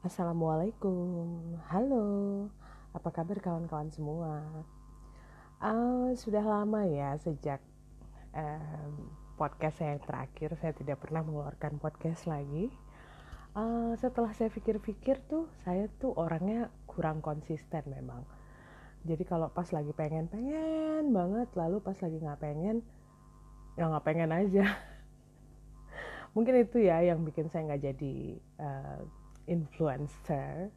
Assalamualaikum, halo, apa kabar kawan-kawan semua? Uh, sudah lama ya sejak um, podcast saya yang terakhir, saya tidak pernah mengeluarkan podcast lagi. Uh, setelah saya pikir-pikir tuh, saya tuh orangnya kurang konsisten memang. Jadi kalau pas lagi pengen-pengen banget, lalu pas lagi nggak pengen, ya nggak pengen aja. Mungkin itu ya yang bikin saya nggak jadi uh, influencer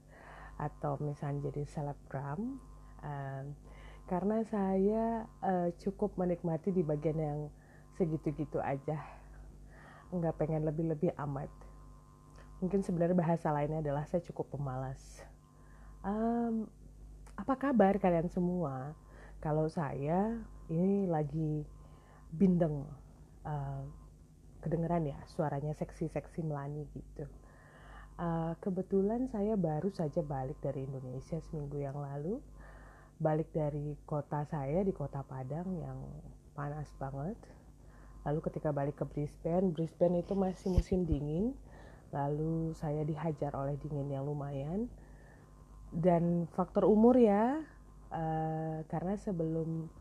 atau misalnya jadi selebgram um, karena saya uh, cukup menikmati di bagian yang segitu-gitu aja. Nggak pengen lebih-lebih amat. Mungkin sebenarnya bahasa lainnya adalah saya cukup pemalas. Um, apa kabar kalian semua? Kalau saya ini lagi bindeng uh, kedengeran ya suaranya seksi-seksi melani gitu Uh, kebetulan saya baru saja balik dari Indonesia seminggu yang lalu. Balik dari kota saya di kota Padang yang panas banget. Lalu ketika balik ke Brisbane, Brisbane itu masih musim dingin. Lalu saya dihajar oleh dingin yang lumayan. Dan faktor umur ya, uh, karena sebelum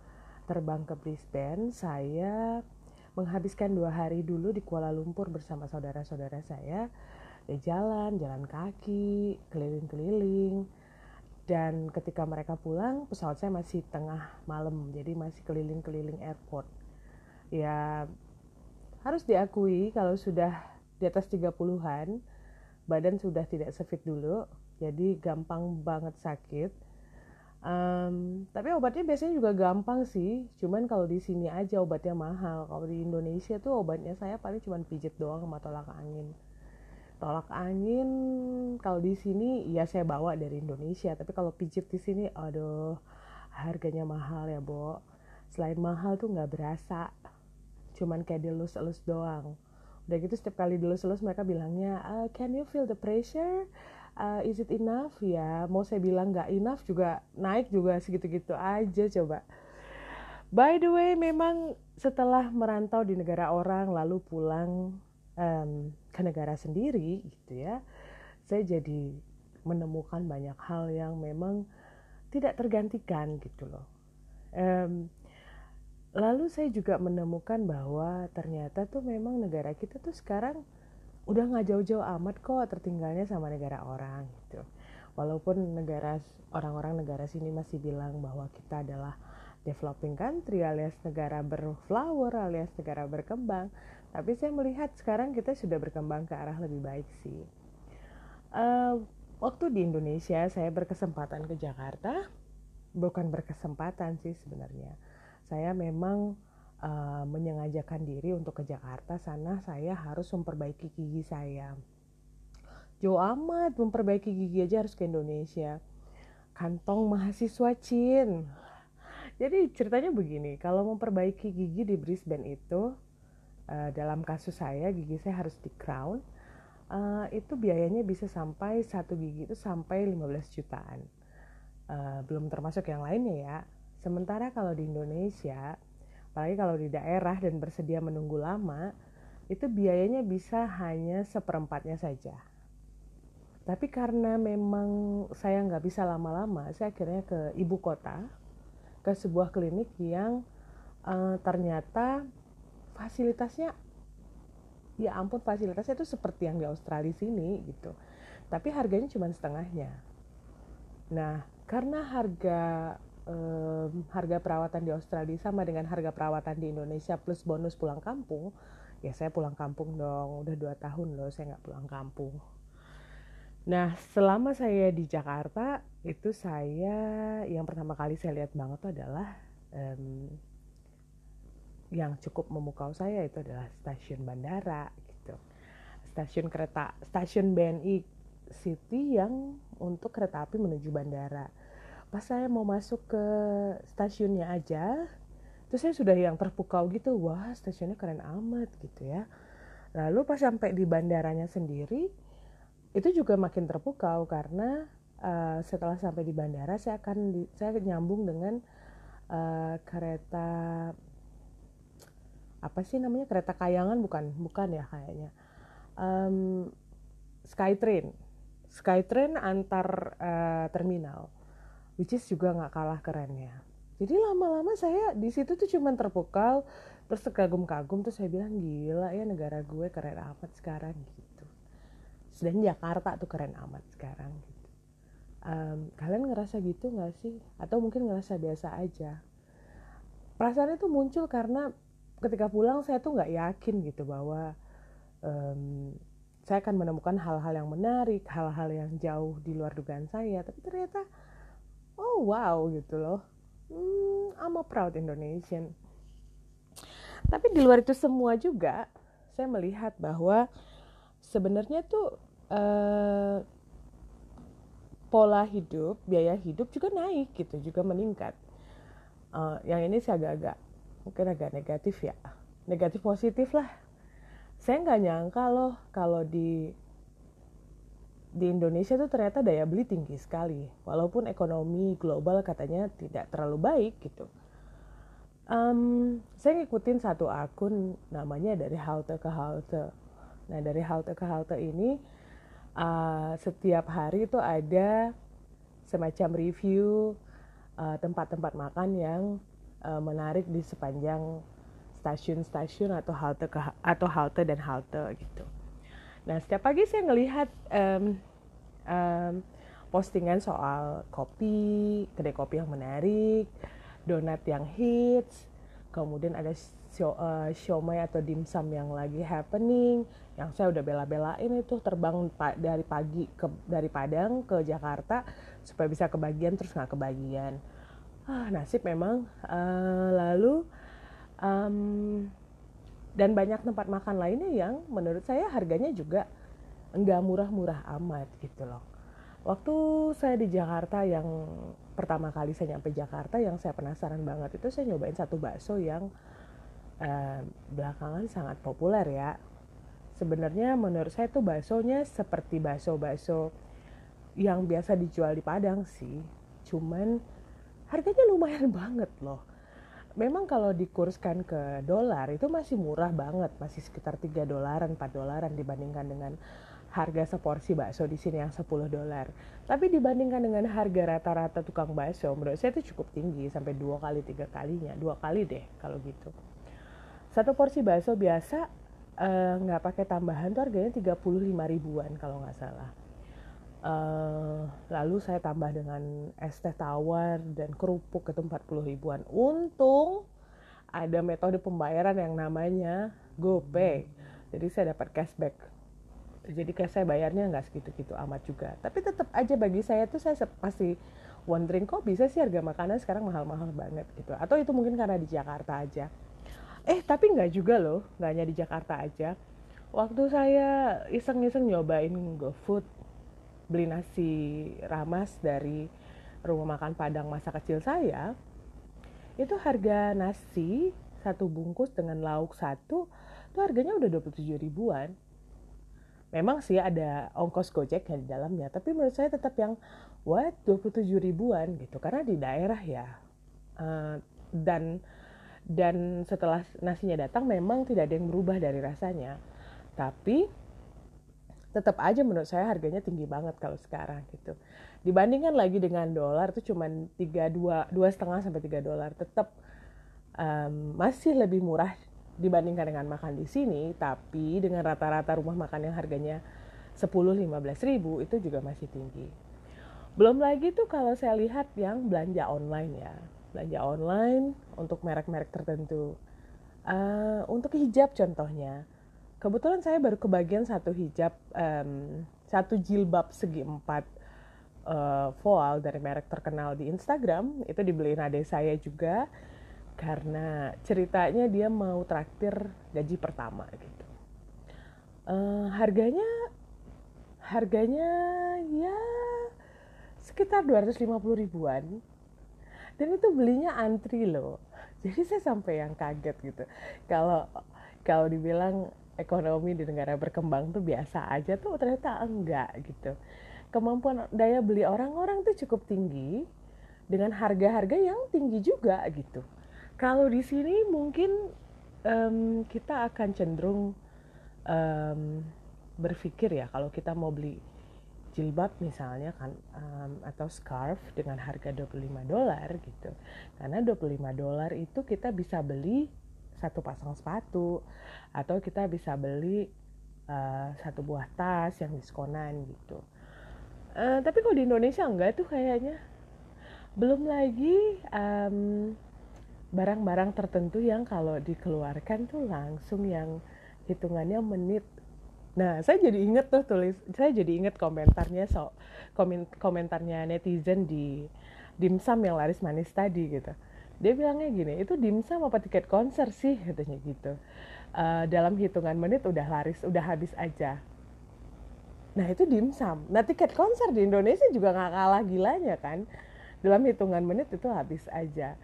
terbang ke Brisbane, saya menghabiskan dua hari dulu di Kuala Lumpur bersama saudara-saudara saya ya jalan jalan kaki keliling-keliling. Dan ketika mereka pulang pesawat saya masih tengah malam jadi masih keliling-keliling airport. Ya harus diakui kalau sudah di atas 30-an badan sudah tidak sefit dulu jadi gampang banget sakit. Um, tapi obatnya biasanya juga gampang sih cuman kalau di sini aja obatnya mahal. Kalau di Indonesia tuh obatnya saya paling cuma pijit doang sama tolak angin tolak angin. Kalau di sini ya saya bawa dari Indonesia. Tapi kalau pijit di sini aduh harganya mahal ya Bo. Selain mahal tuh nggak berasa. Cuman kayak dilus-elus doang. Udah gitu setiap kali dilus-elus mereka bilangnya uh, can you feel the pressure? Uh, is it enough? Ya mau saya bilang nggak enough juga naik juga segitu-gitu aja coba. By the way memang setelah merantau di negara orang lalu pulang um, ke negara sendiri gitu ya. Saya jadi menemukan banyak hal yang memang tidak tergantikan gitu loh. Um, lalu saya juga menemukan bahwa ternyata tuh memang negara kita tuh sekarang udah nggak jauh-jauh amat kok tertinggalnya sama negara orang gitu. Walaupun negara orang-orang negara sini masih bilang bahwa kita adalah developing country alias negara berflower alias negara berkembang tapi saya melihat sekarang kita sudah berkembang ke arah lebih baik sih. Uh, waktu di Indonesia saya berkesempatan ke Jakarta bukan berkesempatan sih sebenarnya. Saya memang uh, menyengajakan diri untuk ke Jakarta sana saya harus memperbaiki gigi saya. Jauh amat memperbaiki gigi aja harus ke Indonesia. Kantong mahasiswa Chin jadi ceritanya begini, kalau memperbaiki gigi di Brisbane itu uh, dalam kasus saya gigi saya harus di crown, uh, itu biayanya bisa sampai satu gigi itu sampai 15 jutaan. Uh, belum termasuk yang lainnya ya. Sementara kalau di Indonesia, apalagi kalau di daerah dan bersedia menunggu lama, itu biayanya bisa hanya seperempatnya saja. Tapi karena memang saya nggak bisa lama-lama, saya akhirnya ke ibu kota, ke sebuah klinik yang uh, ternyata fasilitasnya ya ampun fasilitasnya itu seperti yang di Australia sini gitu. Tapi harganya cuma setengahnya. Nah karena harga um, harga perawatan di Australia sama dengan harga perawatan di Indonesia plus bonus pulang kampung ya saya pulang kampung dong udah dua tahun loh saya nggak pulang kampung. Nah, selama saya di Jakarta itu saya yang pertama kali saya lihat banget itu adalah um, yang cukup memukau saya itu adalah stasiun bandara gitu. Stasiun kereta, stasiun BNI City yang untuk kereta api menuju bandara. Pas saya mau masuk ke stasiunnya aja, itu saya sudah yang terpukau gitu, wah stasiunnya keren amat gitu ya. Lalu pas sampai di bandaranya sendiri, itu juga makin terpukau karena uh, setelah sampai di bandara saya akan di, saya nyambung dengan uh, kereta apa sih namanya? Kereta kayangan? Bukan bukan ya kayaknya. Um, Skytrain. Skytrain antar uh, terminal which is juga nggak kalah kerennya. Jadi lama-lama saya di situ tuh cuman terpukau terus kagum-kagum terus saya bilang gila ya negara gue keren amat sekarang gitu. Sedang Jakarta tuh keren amat sekarang gitu. Um, kalian ngerasa gitu nggak sih? Atau mungkin ngerasa biasa aja? Perasaan itu muncul karena ketika pulang saya tuh nggak yakin gitu bahwa um, saya akan menemukan hal-hal yang menarik, hal-hal yang jauh di luar dugaan saya. Tapi ternyata, oh wow gitu loh. Hmm, I'm a proud Indonesian. Tapi di luar itu semua juga, saya melihat bahwa sebenarnya tuh uh, pola hidup, biaya hidup juga naik gitu, juga meningkat. Uh, yang ini sih agak-agak mungkin agak negatif ya, negatif positif lah. Saya nggak nyangka loh kalau di di Indonesia tuh ternyata daya beli tinggi sekali. Walaupun ekonomi global katanya tidak terlalu baik gitu. Um, saya ngikutin satu akun namanya dari halte ke halte. Nah dari halte ke halte ini uh, setiap hari itu ada semacam review uh, tempat-tempat uh, makan yang uh, menarik di sepanjang stasiun-stasiun atau halte ke atau halte dan halte gitu. Nah setiap pagi saya ngelihat um, um, postingan soal kopi, kedai kopi yang menarik, donat yang hits, kemudian ada show, uh, siomay atau dimsum yang lagi happening, yang saya udah bela-belain itu terbang pa dari pagi ke dari Padang ke Jakarta supaya bisa kebagian terus nggak kebagian. Ah nasib memang. Uh, lalu um, dan banyak tempat makan lainnya yang menurut saya harganya juga enggak murah-murah amat gitu loh. Waktu saya di Jakarta yang pertama kali saya nyampe Jakarta yang saya penasaran banget itu saya nyobain satu bakso yang uh, belakangan sangat populer ya. Sebenarnya menurut saya tuh baksonya seperti bakso-bakso yang biasa dijual di Padang sih. Cuman harganya lumayan banget loh memang kalau dikurskan ke dolar itu masih murah banget, masih sekitar 3 dolaran, 4 dolaran dibandingkan dengan harga seporsi bakso di sini yang 10 dolar. Tapi dibandingkan dengan harga rata-rata tukang bakso, menurut saya itu cukup tinggi sampai dua kali tiga kalinya, dua kali deh kalau gitu. Satu porsi bakso biasa eh, nggak uh, pakai tambahan tuh harganya 35 ribuan kalau nggak salah. Uh, lalu saya tambah dengan es teh tawar dan kerupuk itu 40 ribuan. Untung ada metode pembayaran yang namanya GoPay. Jadi saya dapat cashback. Jadi kayak saya bayarnya nggak segitu-gitu amat juga. Tapi tetap aja bagi saya tuh saya pasti wondering kok bisa sih harga makanan sekarang mahal-mahal banget gitu. Atau itu mungkin karena di Jakarta aja. Eh tapi nggak juga loh, nggak hanya di Jakarta aja. Waktu saya iseng-iseng nyobain GoFood beli nasi ramas dari rumah makan Padang masa kecil saya, itu harga nasi satu bungkus dengan lauk satu itu harganya udah 27 ribuan. Memang sih ada ongkos gojek yang di dalamnya, tapi menurut saya tetap yang what 27 ribuan gitu karena di daerah ya. Uh, dan dan setelah nasinya datang memang tidak ada yang berubah dari rasanya. Tapi tetap aja menurut saya harganya tinggi banget kalau sekarang gitu. Dibandingkan lagi dengan dolar itu cuma tiga dua dua setengah sampai tiga dolar tetap um, masih lebih murah dibandingkan dengan makan di sini, tapi dengan rata-rata rumah makan yang harganya 10-15 ribu itu juga masih tinggi. Belum lagi tuh kalau saya lihat yang belanja online ya, belanja online untuk merek-merek tertentu. Uh, untuk hijab contohnya, kebetulan saya baru kebagian satu hijab um, satu jilbab segi empat uh, voal dari merek terkenal di Instagram. Itu dibeliin adik saya juga karena ceritanya dia mau traktir gaji pertama gitu. Uh, harganya harganya ya sekitar 250 ribuan. Dan itu belinya antri loh. Jadi saya sampai yang kaget gitu. Kalau kalau dibilang ekonomi di negara berkembang tuh biasa aja tuh ternyata enggak gitu kemampuan daya beli orang-orang tuh cukup tinggi dengan harga-harga yang tinggi juga gitu kalau di sini mungkin um, kita akan cenderung um, berpikir ya kalau kita mau beli jilbab misalnya kan um, atau scarf dengan harga 25 dolar gitu. Karena 25 dolar itu kita bisa beli satu pasang sepatu atau kita bisa beli uh, satu buah tas yang diskonan gitu. Uh, tapi kalau di Indonesia enggak tuh kayaknya. Belum lagi um, barang-barang tertentu yang kalau dikeluarkan tuh langsung yang hitungannya menit Nah, saya jadi inget tuh tulis, saya jadi inget komentarnya so komen, komentarnya netizen di dimsum yang laris manis tadi gitu. Dia bilangnya gini, itu dimsum apa tiket konser sih katanya gitu. Uh, dalam hitungan menit udah laris, udah habis aja. Nah itu dimsum. Nah tiket konser di Indonesia juga nggak kalah gilanya kan. Dalam hitungan menit itu habis aja.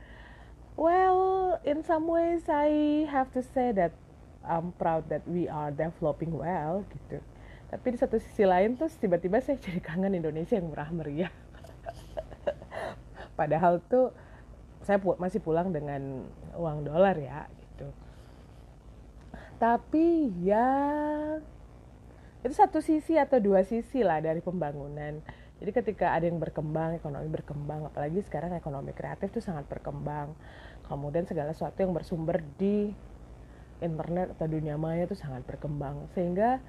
Well, in some ways I have to say that I'm proud that we are developing well gitu tapi di satu sisi lain tuh tiba-tiba saya jadi kangen Indonesia yang murah meriah padahal tuh saya pu masih pulang dengan uang dolar ya gitu. Tapi ya itu satu sisi atau dua sisi lah dari pembangunan. Jadi ketika ada yang berkembang ekonomi berkembang apalagi sekarang ekonomi kreatif tuh sangat berkembang. Kemudian segala sesuatu yang bersumber di internet atau dunia maya itu sangat berkembang. Sehingga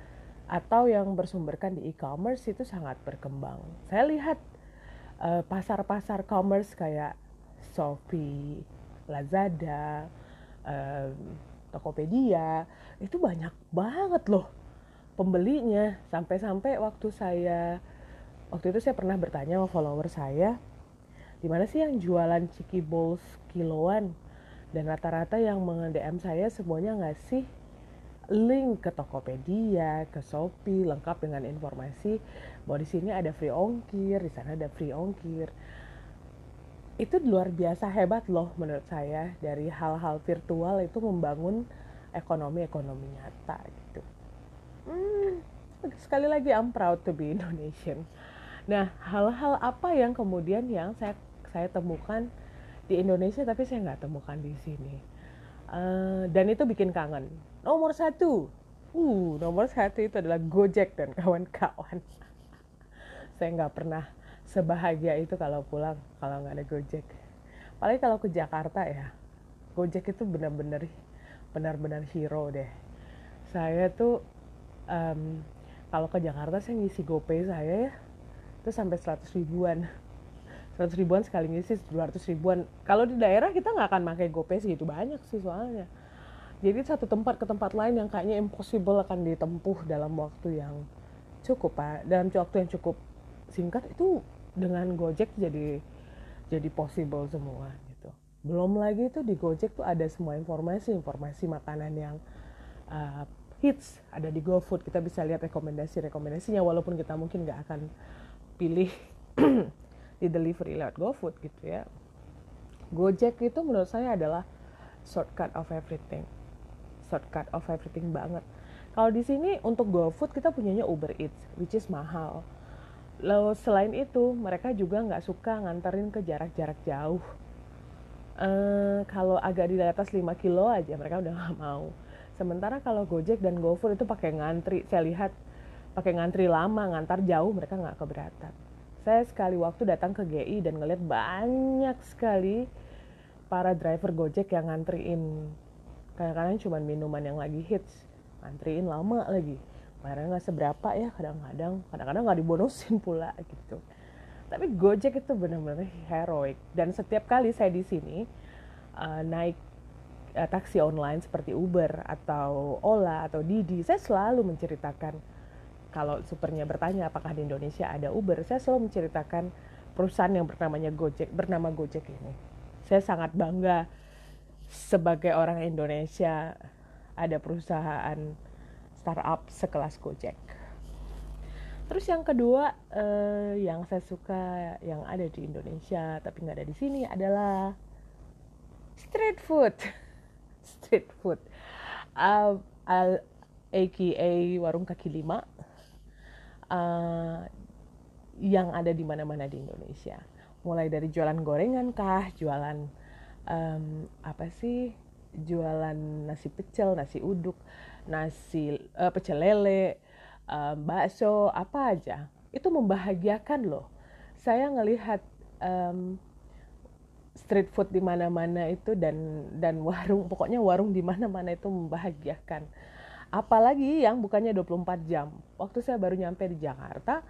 atau yang bersumberkan di e-commerce itu sangat berkembang. Saya lihat pasar eh, pasar-pasar commerce kayak Shopee, Lazada, uh, Tokopedia itu banyak banget loh pembelinya. Sampai-sampai waktu saya waktu itu saya pernah bertanya sama follower saya di mana sih yang jualan Chiki Bowls kiloan? Dan rata-rata yang meng-DM saya semuanya ngasih link ke Tokopedia, ke Shopee lengkap dengan informasi bahwa di sini ada free ongkir, di sana ada free ongkir. Itu luar biasa hebat loh menurut saya dari hal-hal virtual itu membangun ekonomi-ekonomi nyata gitu. Hmm, sekali lagi I'm proud to be Indonesian. Nah, hal-hal apa yang kemudian yang saya saya temukan di Indonesia tapi saya nggak temukan di sini? Uh, dan itu bikin kangen. Nomor satu. Uh nomor satu itu adalah Gojek dan kawan-kawan. Saya nggak pernah sebahagia itu kalau pulang kalau nggak ada Gojek. Paling kalau ke Jakarta ya Gojek itu benar-benar benar-benar hero deh. Saya tuh um, kalau ke Jakarta saya ngisi GoPay saya ya itu sampai 100 ribuan. 100 ribuan sekali ngisi 200 ribuan. Kalau di daerah kita nggak akan pakai GoPay segitu banyak sih soalnya. Jadi satu tempat ke tempat lain yang kayaknya impossible akan ditempuh dalam waktu yang cukup pak. Dalam waktu yang cukup singkat itu dengan Gojek jadi jadi possible semua gitu belum lagi itu di Gojek tuh ada semua informasi informasi makanan yang uh, hits ada di GoFood kita bisa lihat rekomendasi rekomendasinya walaupun kita mungkin nggak akan pilih di delivery lewat GoFood gitu ya. Gojek itu menurut saya adalah shortcut of everything. Shortcut of everything banget. Kalau di sini untuk GoFood kita punyanya Uber Eats, which is mahal. Lalu selain itu mereka juga nggak suka nganterin ke jarak-jarak jauh. Uh, kalau agak di atas 5 kilo aja mereka udah nggak mau. Sementara kalau Gojek dan GoFood itu pakai ngantri, saya lihat pakai ngantri lama, ngantar jauh mereka nggak keberatan saya sekali waktu datang ke GI dan ngeliat banyak sekali para driver Gojek yang ngantriin kadang-kadang cuma minuman yang lagi hits ngantriin lama lagi bayarnya nggak seberapa ya kadang-kadang kadang-kadang nggak dibonusin pula gitu tapi Gojek itu benar-benar heroik dan setiap kali saya di sini uh, naik uh, taksi online seperti Uber atau Ola atau Didi saya selalu menceritakan kalau supernya bertanya apakah di Indonesia ada Uber, saya selalu menceritakan perusahaan yang bernamanya Gojek, bernama Gojek ini. Saya sangat bangga sebagai orang Indonesia ada perusahaan startup sekelas Gojek. Terus yang kedua eh, yang saya suka yang ada di Indonesia tapi nggak ada di sini adalah street food, street food, uh, aka warung kaki lima uh, yang ada di mana-mana di Indonesia. Mulai dari jualan gorengan kah, jualan um, apa sih, jualan nasi pecel, nasi uduk, nasi uh, pecel lele, um, bakso, apa aja. itu membahagiakan loh. Saya ngelihat um, street food di mana-mana itu dan dan warung pokoknya warung di mana-mana itu membahagiakan. Apalagi yang bukannya 24 jam. Waktu saya baru nyampe di Jakarta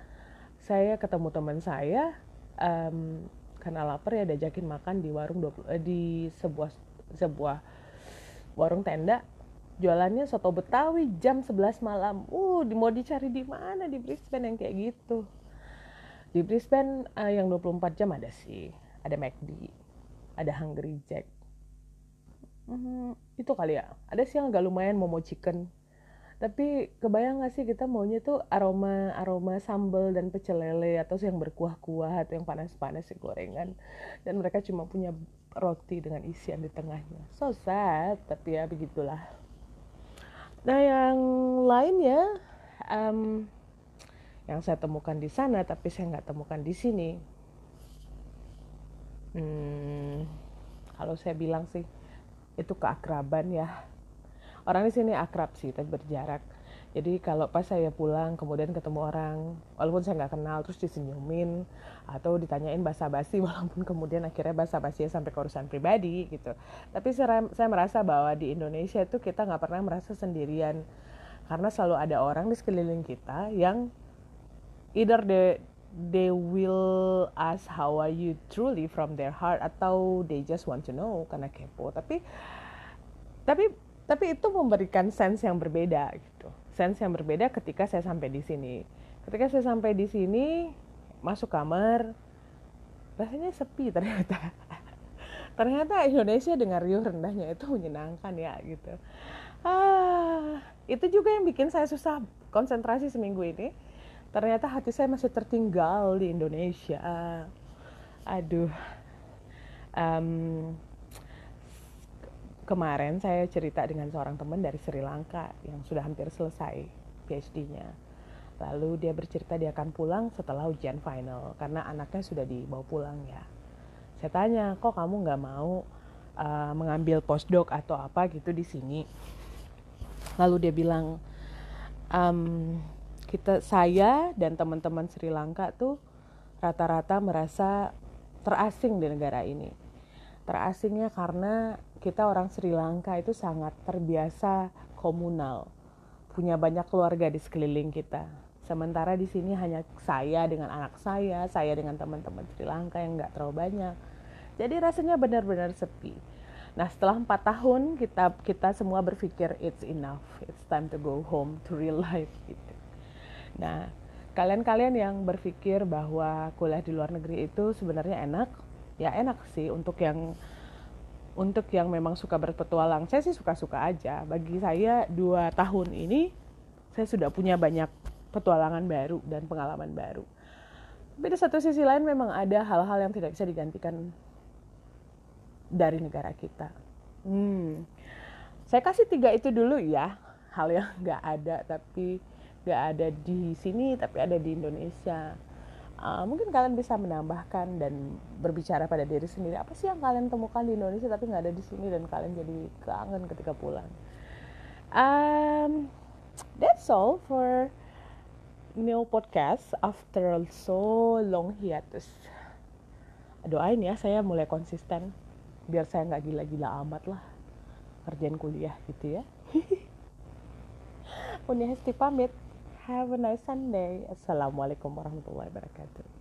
saya ketemu teman saya um, karena lapar ya diajakin makan di warung 20, eh, di sebuah sebuah warung tenda jualannya soto betawi jam 11 malam. Uh mau dicari di mana? Di Brisbane yang kayak gitu. Di Brisbane uh, yang 24 jam ada sih. Ada McD ada Hungry Jack. Hmm, itu kali ya. Ada sih yang agak lumayan momo chicken. Tapi kebayang gak sih kita maunya tuh aroma aroma sambal dan pecel lele atau yang berkuah-kuah atau yang panas-panas gorengan. Dan mereka cuma punya roti dengan isian di tengahnya. So sad tapi ya begitulah. Nah yang lainnya um, yang saya temukan di sana tapi saya nggak temukan di sini. Hmm, kalau saya bilang sih itu keakraban ya. Orang di sini akrab sih tapi berjarak jadi kalau pas saya pulang kemudian ketemu orang walaupun saya nggak kenal terus disenyumin atau ditanyain basa-basi walaupun kemudian akhirnya basa-basi sampai ke urusan pribadi gitu. Tapi saya, saya merasa bahwa di Indonesia itu kita nggak pernah merasa sendirian. Karena selalu ada orang di sekeliling kita yang either they they will ask how are you truly from their heart atau they just want to know karena kepo. Tapi tapi tapi itu memberikan sense yang berbeda gitu sense yang berbeda ketika saya sampai di sini. Ketika saya sampai di sini masuk kamar rasanya sepi ternyata. Ternyata Indonesia dengan riuh rendahnya itu menyenangkan ya gitu. Ah itu juga yang bikin saya susah konsentrasi seminggu ini. Ternyata hati saya masih tertinggal di Indonesia. Aduh. Um, kemarin saya cerita dengan seorang teman dari Sri Lanka yang sudah hampir selesai PhD-nya. Lalu dia bercerita dia akan pulang setelah ujian final karena anaknya sudah dibawa pulang ya. Saya tanya, kok kamu nggak mau uh, mengambil postdoc atau apa gitu di sini? Lalu dia bilang, um, kita saya dan teman-teman Sri Lanka tuh rata-rata merasa terasing di negara ini. Terasingnya karena kita orang Sri Lanka itu sangat terbiasa komunal, punya banyak keluarga di sekeliling kita. Sementara di sini hanya saya dengan anak saya, saya dengan teman-teman Sri Lanka yang nggak terlalu banyak. Jadi rasanya benar-benar sepi. Nah setelah empat tahun kita kita semua berpikir it's enough, it's time to go home to real life gitu. Nah kalian-kalian yang berpikir bahwa kuliah di luar negeri itu sebenarnya enak, ya enak sih untuk yang untuk yang memang suka berpetualang saya sih suka-suka aja. Bagi saya dua tahun ini saya sudah punya banyak petualangan baru dan pengalaman baru. Tapi di satu sisi lain memang ada hal-hal yang tidak bisa digantikan dari negara kita. Hmm. saya kasih tiga itu dulu ya hal yang nggak ada tapi nggak ada di sini tapi ada di Indonesia uh, mungkin kalian bisa menambahkan dan berbicara pada diri sendiri apa sih yang kalian temukan di Indonesia tapi nggak ada di sini dan kalian jadi kangen ketika pulang? Um, that's all for new podcast after so long hiatus. Doain ya saya mulai konsisten. Biar saya nggak gila-gila amat lah kerjaan kuliah gitu ya. Unia Hesti pamit Have a nice Sunday. Assalamualaikum warahmatullahi wabarakatuh.